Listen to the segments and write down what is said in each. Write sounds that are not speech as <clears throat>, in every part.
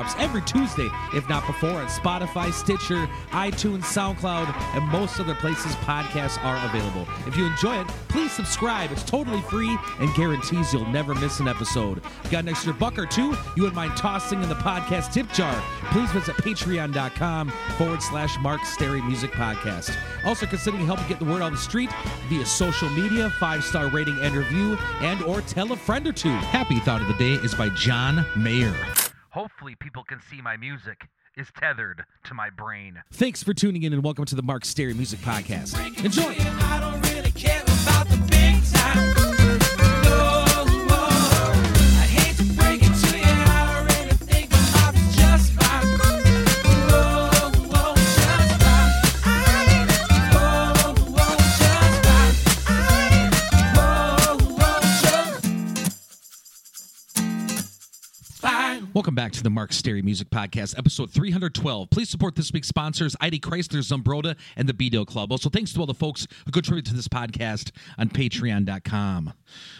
drops every Tuesday, if not before, on Spotify, Stitcher, iTunes, SoundCloud, and most other places podcasts are available. If you enjoy it, please subscribe. It's totally free and guarantees you'll never miss an episode. Got an extra buck or two you wouldn't mind tossing in the podcast tip jar? Please visit patreon.com forward slash Mark Stary Music Podcast. Also considering helping get the word on the street via social media, five star rating and review, and or tell a friend or two. Happy Thought of the Day is by John Mayer. Hopefully, people can see my music is tethered to my brain. Thanks for tuning in and welcome to the Mark Stary Music Podcast. Enjoy. Welcome back to the Mark Stary Music Podcast, episode 312. Please support this week's sponsors, ID Chrysler, Zumbrota, and the B-Dale Club. Also, thanks to all the folks who contribute to this podcast on patreon.com.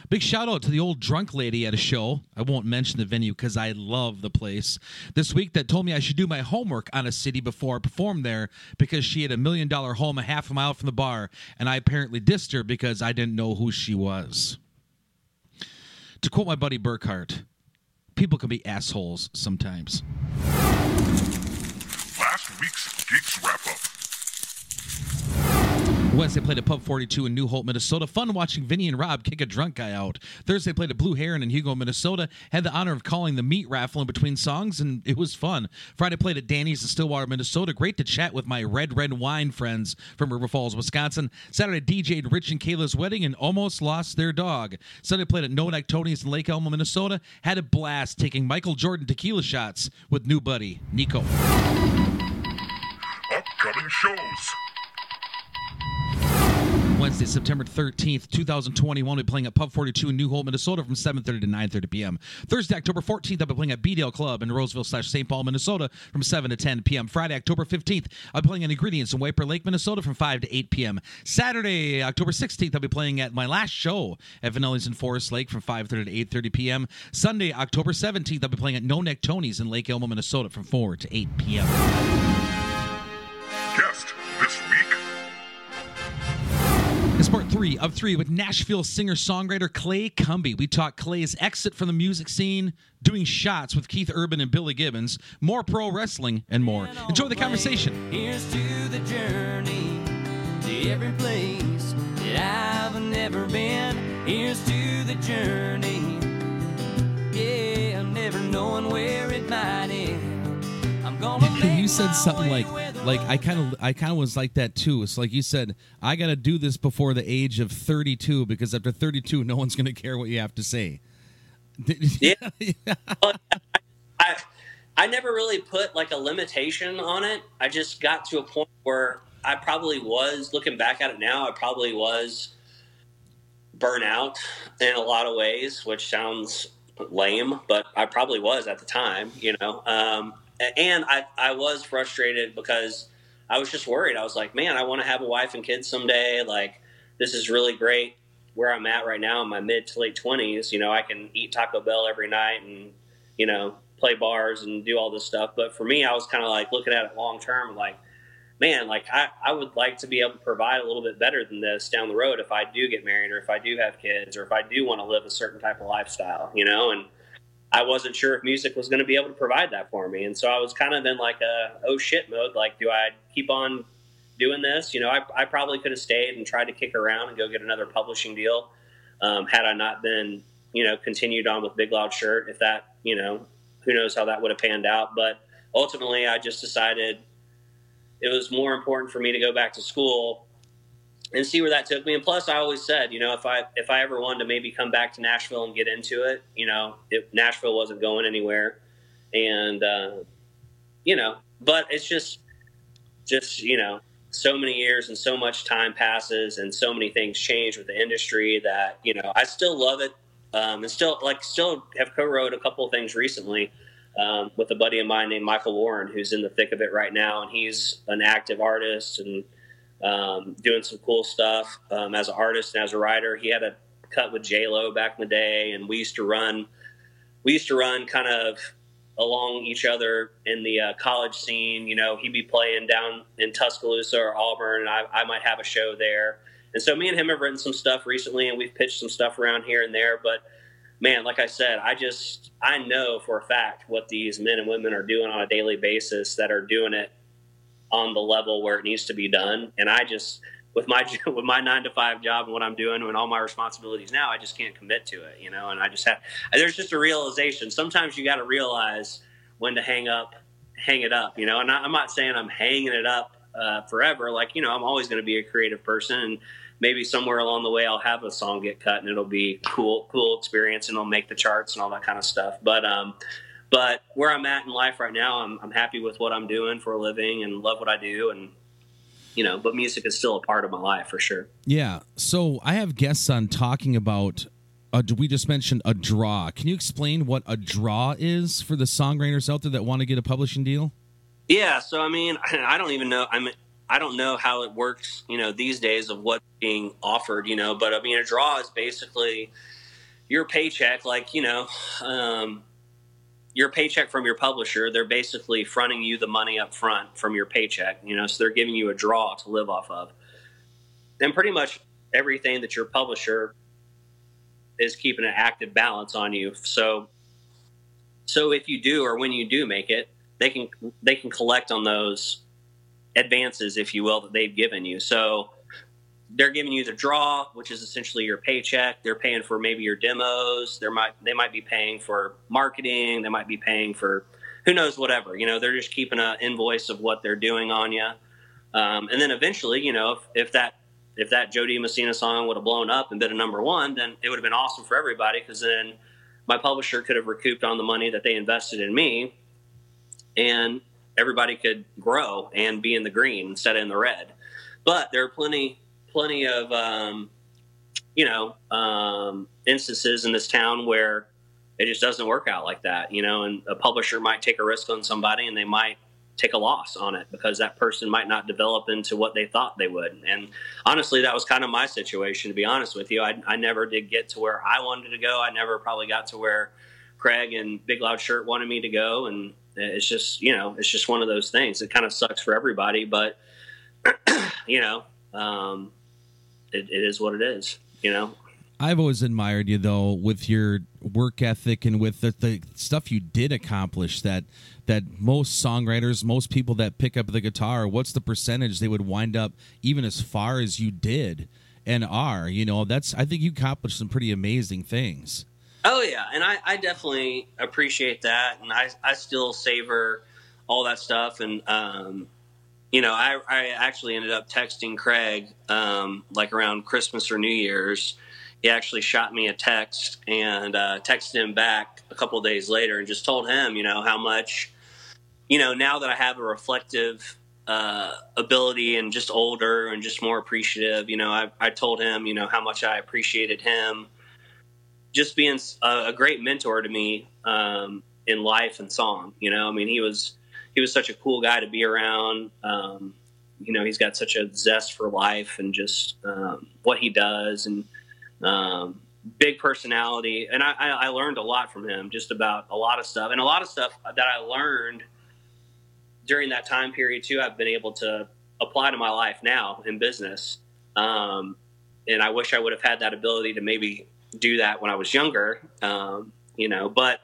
Big shout out to the old drunk lady at a show. I won't mention the venue because I love the place. This week that told me I should do my homework on a city before I performed there because she had a million dollar home a half a mile from the bar, and I apparently dissed her because I didn't know who she was. To quote my buddy Burkhart, people can be assholes sometimes. Last week's Geeks Wrap Up. Wednesday played at Pub 42 in New Hope, Minnesota. Fun watching Vinny and Rob kick a drunk guy out. Thursday played at Blue Heron in Hugo, Minnesota. Had the honor of calling the meat raffle in between songs, and it was fun. Friday played at Danny's in Stillwater, Minnesota. Great to chat with my Red Red Wine friends from River Falls, Wisconsin. Saturday DJ'd Rich and Kayla's wedding and almost lost their dog. Sunday played at No Neck Tony's in Lake Elmo, Minnesota. Had a blast taking Michael Jordan tequila shots with new buddy Nico. Upcoming shows. Wednesday, September 13th, 2021. We'll be playing at Pub 42 in New Hope, Minnesota from 7.30 to 9.30 p.m. Thursday, October 14th, I'll be playing at B-Dale Club in Roseville slash St. Paul, Minnesota from 7 to 10 p.m. Friday, October 15th, I'll be playing at Ingredients in White Bear Lake, Minnesota from 5 to 8 p.m. Saturday, October 16th, I'll be playing at my last show at Vanelli's in Forest Lake from 5.30 to 8.30 p.m. Sunday, October 17th, I'll be playing at No Neck Tony's in Lake Elmo, Minnesota from 4 to 8 p.m. part three of three with Nashville singer songwriter Clay Cumby. We talk Clay's exit from the music scene, doing shots with Keith Urban and Billy Gibbons, more pro wrestling, and more. Enjoy the conversation. Here's to the journey to every place that I've never been. Here's to the journey, yeah, never knowing where it might end. I'm gonna make You said something like, like I kind of, I kind of was like that too. It's like you said, I got to do this before the age of 32 because after 32, no one's going to care what you have to say. <laughs> Yeah. I I never really put like a limitation on it. I just got to a point where I probably was looking back at it now. I probably was burnout in a lot of ways, which sounds lame, but I probably was at the time. You know, um, and I I was frustrated because I was just worried. I was like, man, I want to have a wife and kids someday. Like, this is really great where I'm at right now in my mid to late twenties. You know, I can eat Taco Bell every night and you know play bars and do all this stuff. But for me, I was kind of like looking at it long term, like, man, like I, I would like to be able to provide a little bit better than this down the road if I do get married or if I do have kids or if I do want to live a certain type of lifestyle, you know, and I wasn't sure if music was going to be able to provide that for me. And so I was kind of in like a, oh shit mode. Like, do I keep on doing this? You know, I, I probably could have stayed and tried to kick around and go get another publishing deal. Um, had I not been, you know, continued on with Big Loud Shirt, if that, you know, who knows how that would have panned out. But ultimately, I just decided it was more important for me to go back to school and see where that took me. And plus, I always said, you know, if I if I ever wanted to maybe come back to Nashville and get into it, you know, if Nashville wasn't going anywhere, and uh, you know, but it's just just you know so many years and so much time passes and so many things change with the industry that you know I still love it. Um, and still like still have co-wrote a couple of things recently um, with a buddy of mine named Michael Warren who's in the thick of it right now. And he's an active artist and um, doing some cool stuff um, as an artist and as a writer he had a cut with J Lo back in the day and we used to run we used to run kind of along each other in the uh, college scene. You know, he'd be playing down in Tuscaloosa or Auburn, and I, I might have a show there. And so me and him have written some stuff recently, and we've pitched some stuff around here and there. But man, like I said, I just I know for a fact what these men and women are doing on a daily basis that are doing it on the level where it needs to be done. And I just with my <laughs> with my nine to five job and what I'm doing and all my responsibilities now, I just can't commit to it, you know. And I just have there's just a realization. Sometimes you got to realize when to hang up, hang it up, you know. And I, I'm not saying I'm hanging it up uh, forever. Like you know, I'm always going to be a creative person, and maybe somewhere along the way I'll have a song get cut and it'll be cool, cool experience, and it'll make the charts and all that kind of stuff. But um, but where I'm at in life right now, I'm, I'm happy with what I'm doing for a living and love what I do and you know, but music is still a part of my life for sure. Yeah. So I have guests on talking about. Uh, we just mentioned a draw. Can you explain what a draw is for the songwriters out there that want to get a publishing deal? Yeah. So I mean, <laughs> I don't even know. I mean, I don't know how it works, you know, these days of what's being offered, you know. But I mean, a draw is basically your paycheck, like you know, um, your paycheck from your publisher. They're basically fronting you the money up front from your paycheck, you know. So they're giving you a draw to live off of, and pretty much everything that your publisher is keeping an active balance on you. So, so if you do or when you do make it, they can they can collect on those advances, if you will, that they've given you. So they're giving you the draw, which is essentially your paycheck. They're paying for maybe your demos. They might they might be paying for marketing. They might be paying for who knows whatever. You know, they're just keeping an invoice of what they're doing on you. Um, and then eventually, you know, if, if that if that Jo Dee Messina song would have blown up and been a number one, then it would have been awesome for everybody because then my publisher could have recouped on the money that they invested in me, and everybody could grow and be in the green instead of in the red. But there are plenty plenty of um, you know um, instances in this town where it just doesn't work out like that. You know, and a publisher might take a risk on somebody, and they might take a loss on it because that person might not develop into what they thought they would. And honestly, that was kind of my situation. To be honest with you, I, I never did get to where I wanted to go. I never probably got to where Craig and Big Loud Shirt wanted me to go, and it's just you know it's just one of those things. It kind of sucks for everybody, but <clears throat> you know. Um, it, it is what it is, you know. I've always admired you though with your work ethic and with the, the stuff you did accomplish that that most songwriters, most people that pick up the guitar, what's the percentage they would wind up even as far as you did and are, you know, that's I think you accomplished some pretty amazing things. Oh yeah, and I, I definitely appreciate that and I, I still savor all that stuff and um you know, I, I actually ended up texting Craig um, like around Christmas or New Year's. He actually shot me a text and uh, texted him back a couple days later and just told him, you know, how much, you know, now that I have a reflective uh, ability and just older and just more appreciative, you know, I, I told him, you know, how much I appreciated him just being a, a great mentor to me um, in life and song. You know, I mean, he was he was such a cool guy to be around. Um, you know, he's got such a zest for life and just um, what he does and um, big personality. And I, I, learned a lot from him, just about a lot of stuff, and a lot of stuff that I learned during that time period too. I've been able to apply to my life now in business. Um, and I wish I would have had that ability to maybe do that when I was younger. Um, you know, but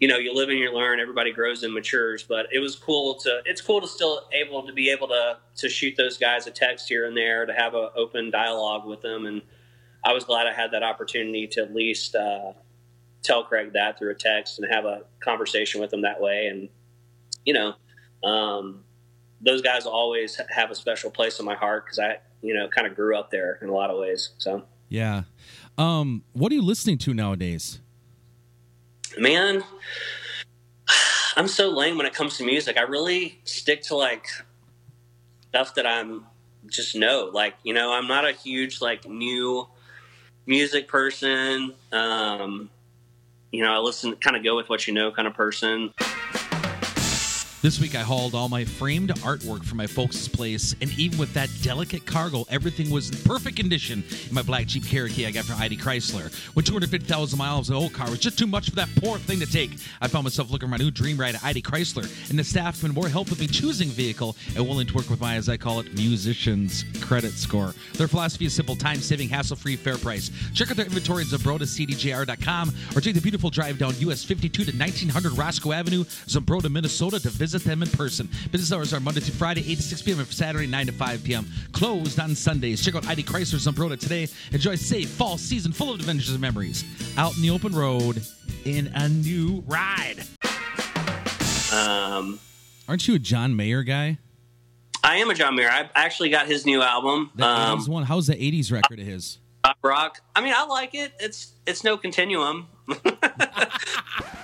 you know, you live and you learn. Everybody grows and matures, but it was cool to. It's cool to still able to be able to to shoot those guys a text here and there to have an open dialogue with them, and I was glad I had that opportunity to at least uh, tell Craig that through a text and have a conversation with him that way. And you know, um, those guys always have a special place in my heart because I, you know, kind of grew up there in a lot of ways. So yeah, um, what are you listening to nowadays? Man I'm so lame when it comes to music. I really stick to like stuff that I'm just know. Like, you know, I'm not a huge like new music person. Um, you know, I listen kind of go with what you know kind of person. This week I hauled all my framed artwork from my folks' place, and even with that delicate cargo, everything was in perfect condition in my black Jeep Cherokee I got from ID Chrysler. When 250,000 miles the old car was just too much for that poor thing to take, I found myself looking for my new dream ride at ID Chrysler, and the staff have been more help with me choosing vehicle and willing to work with my, as I call it, musician's credit score. Their philosophy is simple, time-saving, hassle-free, fair price. Check out their inventory at ZumbrotaCDJR.com or take the beautiful drive down US 52 to 1900 Roscoe Avenue, Zumbrota, Minnesota to visit them in person. Business hours are Monday through Friday, 8 to 6 p.m. and Saturday, 9 to 5 p.m. Closed on Sundays. Check out ID Chrysler Zumbrota today. Enjoy a safe fall season full of adventures and memories. Out in the open road in a new ride. Um, Aren't you a John Mayer guy? I am a John Mayer. I actually got his new album, That um, one. How's the 80s record of his? Rock. I mean, I like it. It's it's no continuum. <laughs> <laughs>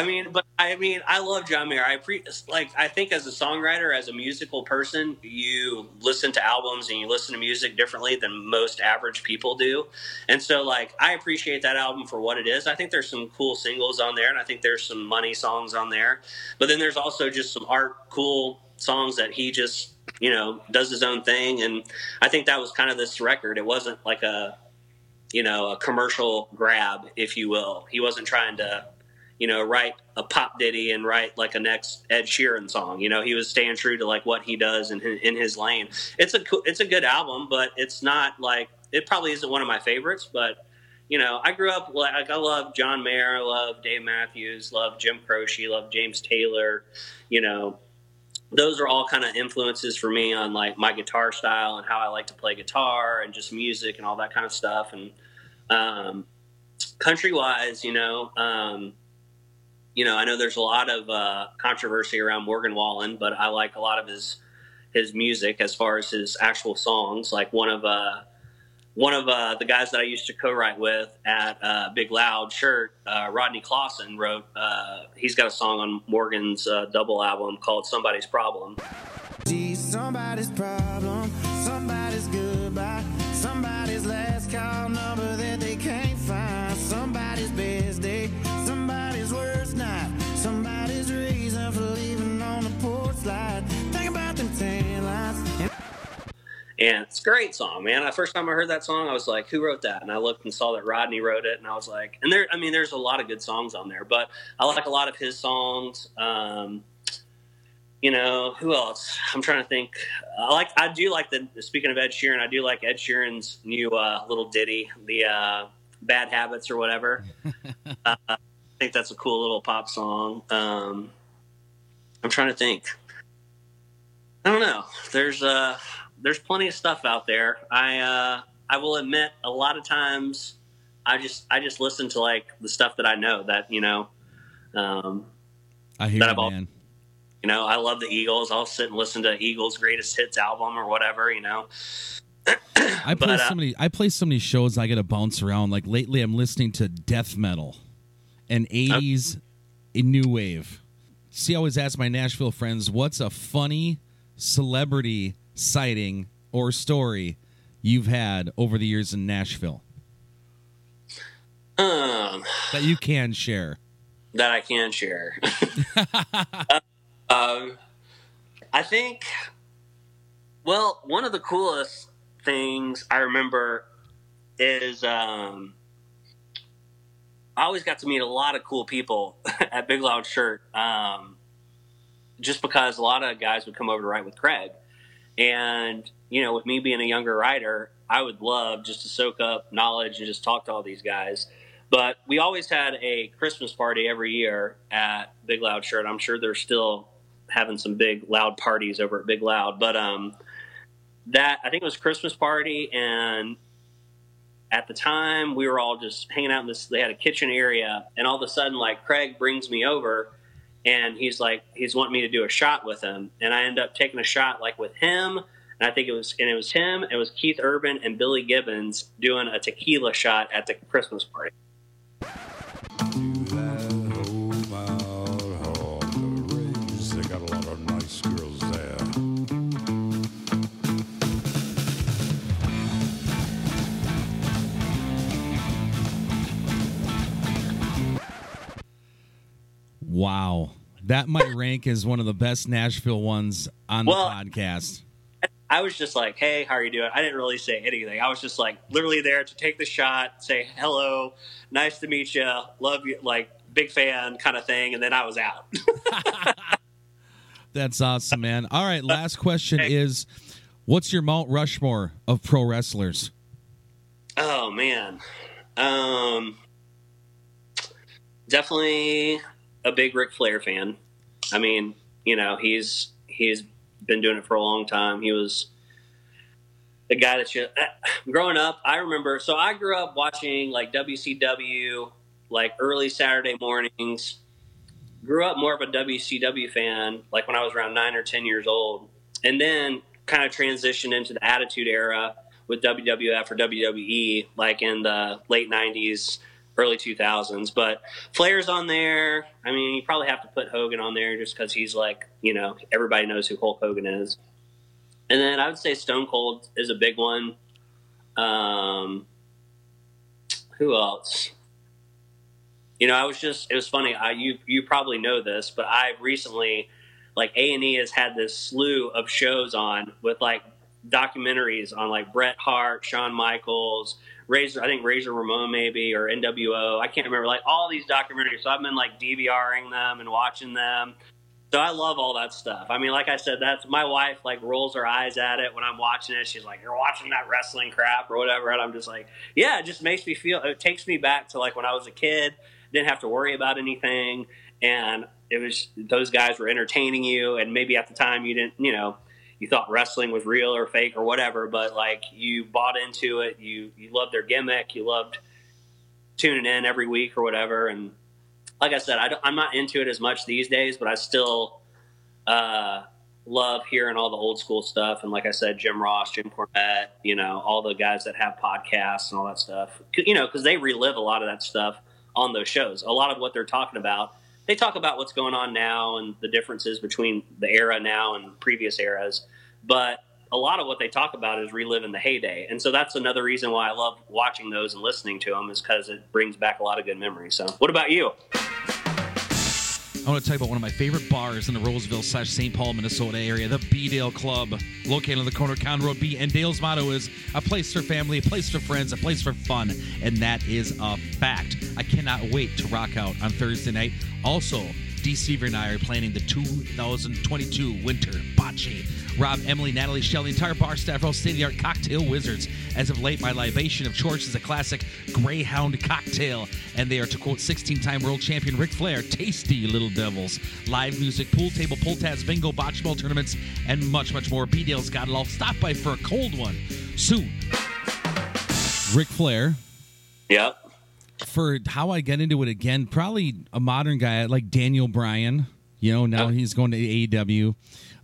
I mean, but I mean, I love John Mayer. I pre like I think as a songwriter, as a musical person, you listen to albums and you listen to music differently than most average people do. And so, like, I appreciate that album for what it is. I think there's some cool singles on there, and I think there's some money songs on there. But then there's also just some art, cool songs that he just you know does his own thing. And I think that was kind of this record. It wasn't like a you know a commercial grab, if you will. He wasn't trying to you know, write a pop ditty and write like a next Ed Sheeran song. You know, he was staying true to like what he does in in his lane. It's a it's a good album, but it's not like it probably isn't one of my favorites. But you know, I grew up like I love John Mayer, I love Dave Matthews, love Jim Croce, love James Taylor. You know, those are all kind of influences for me on like my guitar style and how I like to play guitar and just music and all that kind of stuff. And um, country wise, you know. Um, you know, I know there's a lot of uh, controversy around Morgan Wallen, but I like a lot of his his music as far as his actual songs. Like one of uh, one of uh, the guys that I used to co-write with at uh, Big Loud Shirt, uh, Rodney Clawson wrote. Uh, he's got a song on Morgan's uh, double album called "Somebody's Problem." Somebody's problem, And it's a great song, man. The first time I heard that song, I was like, "Who wrote that?" And I looked and saw that Rodney wrote it, and I was like, "And there, I mean, there's a lot of good songs on there, but I like a lot of his songs." Um, you know, who else? I'm trying to think. I like, I do like the. Speaking of Ed Sheeran, I do like Ed Sheeran's new uh, little ditty, the uh, "Bad Habits" or whatever. <laughs> uh, I think that's a cool little pop song. Um, I'm trying to think. I don't know. There's uh there's plenty of stuff out there. I uh I will admit a lot of times I just I just listen to like the stuff that I know that, you know, um I hear That you, all- man. you know, I love the Eagles. I'll sit and listen to Eagles greatest hits album or whatever, you know. <clears throat> I play But, uh, so many. I play so many shows. I got to bounce around. Like lately, I'm listening to death metal and '80s in new wave. See, I always ask my Nashville friends, "What's a funny celebrity sighting or story you've had over the years in Nashville Um that you can share?" that I can share. <laughs> um, I think, well, one of the coolest things I remember is um, I always got to meet a lot of cool people <laughs> at Big Loud Shirt um, just because a lot of guys would come over to write with Craig. And, you know, with me being a younger writer, I would love just to soak up knowledge and just talk to all these guys. But we always had a Christmas party every year at Big Loud Shirt. I'm sure they're still having some big loud parties over at Big Loud. But um, that I think it was Christmas party, and at the time we were all just hanging out in this. They had a kitchen area, and all of a sudden, like Craig brings me over, and he's like he's wanting me to do a shot with him, and I end up taking a shot like with him. And I think it was, and it was him, it was Keith Urban and Billy Gibbons doing a tequila shot at the Christmas party. Wow. That might rank as one of the best Nashville ones on Well- the podcast. I was just like, "Hey, how are you doing?" I didn't really say anything. I was just like, literally there to take the shot, say hello, nice to meet you, love you, like big fan kind of thing, and then I was out. <laughs> That's awesome, man. All right, last question is what's your Mount Rushmore of pro wrestlers? oh man, um, definitely a big Ric Flair fan. I mean, you know, he's he's been doing it for a long time. He was the guy that you uh, growing up. I remember. So I grew up watching like WCW, like early Saturday mornings. Grew up more of a WCW fan, like when I was around nine or ten years old, and then kind of transitioned into the Attitude Era with WWF or WWE, like in the late '90s, early 2000s. But Flair's on there. I mean, you probably have to put Hogan on there just because he's like, you know, everybody knows who Hulk Hogan is. And then I would say Stone Cold is a big one. Um, who else? You know, I was just, it was funny. I, you, you probably know this, but I recently, like A&E has had this slew of shows on with like documentaries on like Bret Hart, Shawn Michaels, Razor, I think Razor Ramon maybe, or NWO. I can't remember. Like all these documentaries. So I've been like DVRing them and watching them. So I love all that stuff. I mean, like I said, that's my wife like rolls her eyes at it when I'm watching it. She's like, "You're watching that wrestling crap or whatever," and I'm just like, "Yeah." It just makes me feel. It takes me back to like when I was a kid. Didn't have to worry about anything, and it was those guys were entertaining you. And maybe at the time you didn't, you know, you thought wrestling was real or fake or whatever, but like you bought into it. You you loved their gimmick. You loved tuning in every week or whatever. And like I said, I am not into it as much these days, but I still uh, love hearing all the old school stuff. And like I said, Jim Ross, Jim Cornette, you know, all the guys that have podcasts and all that stuff. You know, because they relive a lot of that stuff on those shows. A lot of what they're talking about they talk about what's going on now and the differences between the era now and previous eras. But a lot of what they talk about is reliving the heyday. And so that's another reason why I love watching those and listening to them is because it brings back a lot of good memories. So, what about you? I want to tell you about one of my favorite bars in the Roseville slash St. Paul, Minnesota area, the B Dale Club, located on the corner of Road B. And Dale's motto is a place for family, a place for friends, a place for fun. And that is a fact. I cannot wait to rock out on Thursday night. Also, D. Seaver and I are planning the 2022 Winter Bocce. Rob, Emily, Natalie, Shelley, entire bar staff are all state of the art cocktail wizards. As of late, my libation of choice is a classic Greyhound cocktail. And they are, to quote 16 time world champion Ric Flair, tasty little devils. Live music, pool table, pull tabs, bingo, bocce ball tournaments, and much, much more. B Dale's got it all. Stop by for a cold one soon. Ric Flair, Yep. For how I get into it again, probably a modern guy like Daniel Bryan. You know, now Oh. he's going to AEW.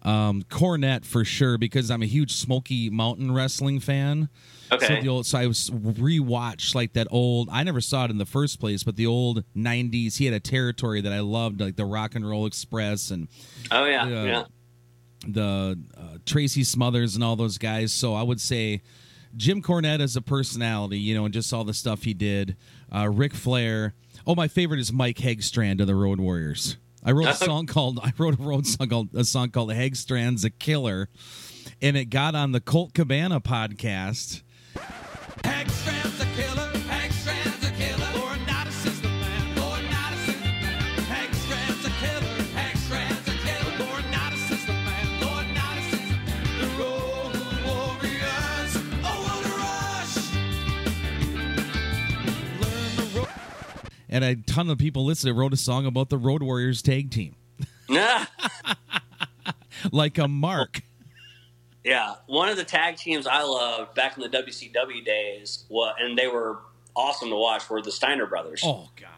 Um, Cornette for sure because I'm a huge Smoky Mountain Wrestling fan. Okay. So the old, so I was rewatched like that old. I never saw it in the first place, but the old '90s. He had a territory that I loved, like the Rock and Roll Express and oh, yeah. Yeah. Yeah. the uh, Tracy Smothers and all those guys. So I would say Jim Cornette as a personality, you know, and just all the stuff he did. Uh, Ric Flair. Oh, my favorite is Mike Hegstrand of the Road Warriors. I wrote a <laughs> song called I wrote a road song called a song called Hegstrand's a Killer, and it got on the Colt Cabana podcast. Hegstrand's And a ton of people listened. Wrote a song about the Road Warriors tag team, <laughs> like a Mark. Yeah, one of the tag teams I loved back in the WCW days, and they were awesome to watch, were the Steiner brothers. Oh God,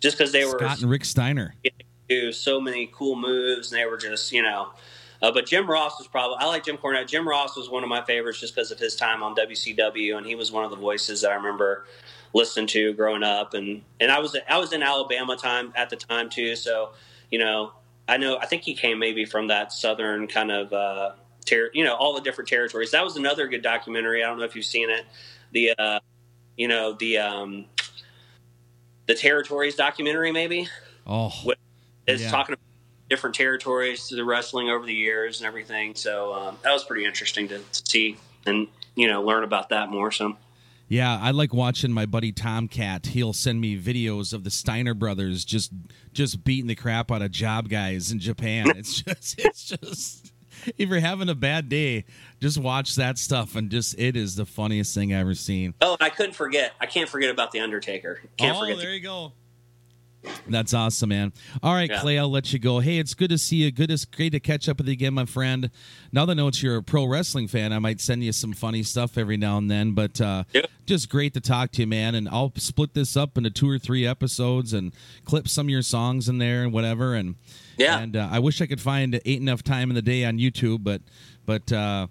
Just because they were Scott and Rick Steiner. do so many cool moves, and they were just you know. Uh, but Jim Ross was probably I like Jim Cornette. Jim Ross was one of my favorites just because of his time on WCW, and he was one of the voices that I remember listening to growing up. And and I was I was in Alabama time at the time too, so you know I know I think he came maybe from that southern kind of uh, ter- you know all the different territories. That was another good documentary. I don't know if you've seen it. The uh, you know the um, the territories documentary maybe Oh, it's Yeah. talking about different territories to the wrestling over the years and everything. So um, that was pretty interesting to, to see and you know learn about that more. So yeah. I like watching my buddy Tomcat. He'll send me videos of the Steiner brothers just just beating the crap out of job guys in Japan. It's <laughs> just it's just if you're having a bad day, just watch that stuff and just it is the funniest thing I've ever seen. oh, and I couldn't forget. I can't forget about the Undertaker. Can't oh, forget. there The, you go. That's awesome, man. All right, Yeah. Clay, I'll let you go. Hey, it's good to see you. Good, it's great to catch up with you again, my friend. Now that I know it's you're a pro wrestling fan, I might send you some funny stuff every now and then. But uh, Yep. just great to talk to you, man. And I'll split this up into two or three episodes and clip some of your songs in there and whatever. And Yeah. and uh, I wish I could find eight enough time in the day on YouTube, but but uh,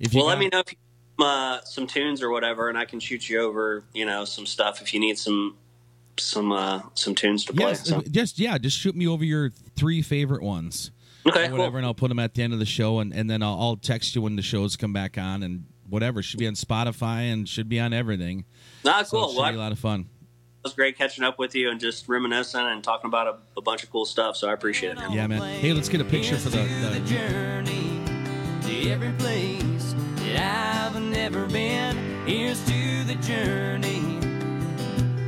if you well, let me know if you uh, some tunes or whatever, and I can shoot you over. You know, some stuff if you need some some uh, some tunes to play. Yes, So. just yeah, just shoot me over your three favorite ones. Okay, or cool. whatever, and I'll put them at the end of the show, and, and then I'll, I'll text you when the shows come back on, and whatever should be on Spotify and should be on everything. Nah, So cool. it should Well, be a I- lot of fun. it was great catching up with you and just reminiscing and talking about a, a bunch of cool stuff. So I appreciate it. Man. Yeah, man. Hey, let's get a picture for the. Here's to the journey to every place that I've never been. Here's to the journey.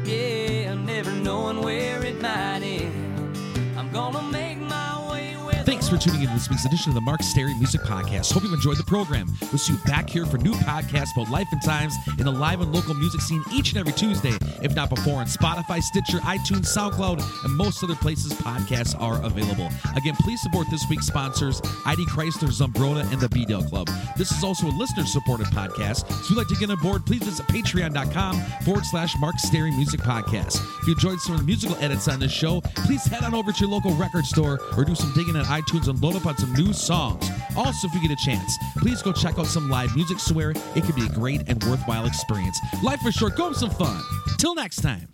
Yeah, never knowing where it might end. I'm gonna make Thanks for tuning in to this week's edition of the Mark Stary Music Podcast. Hope you've enjoyed the program. We'll see you back here for new podcasts about life and times in the live and local music scene each and every Tuesday, if not before, on Spotify, Stitcher, iTunes, SoundCloud, and most other places podcasts are available. Again, please support this week's sponsors, ID Chrysler, Zumbrota, and the B-Dale Club. This is also a listener-supported podcast. So if you'd like to get on board, please visit patreon.com forward slash Mark Stary Music Podcast. If you enjoyed some of the musical edits on this show, please head on over to your local record store or do some digging on iTunes and load up on some new songs. Also, if you get a chance, please go check out some live music. Swear it could be a great and worthwhile experience. Life is short, go have some fun. Till next time.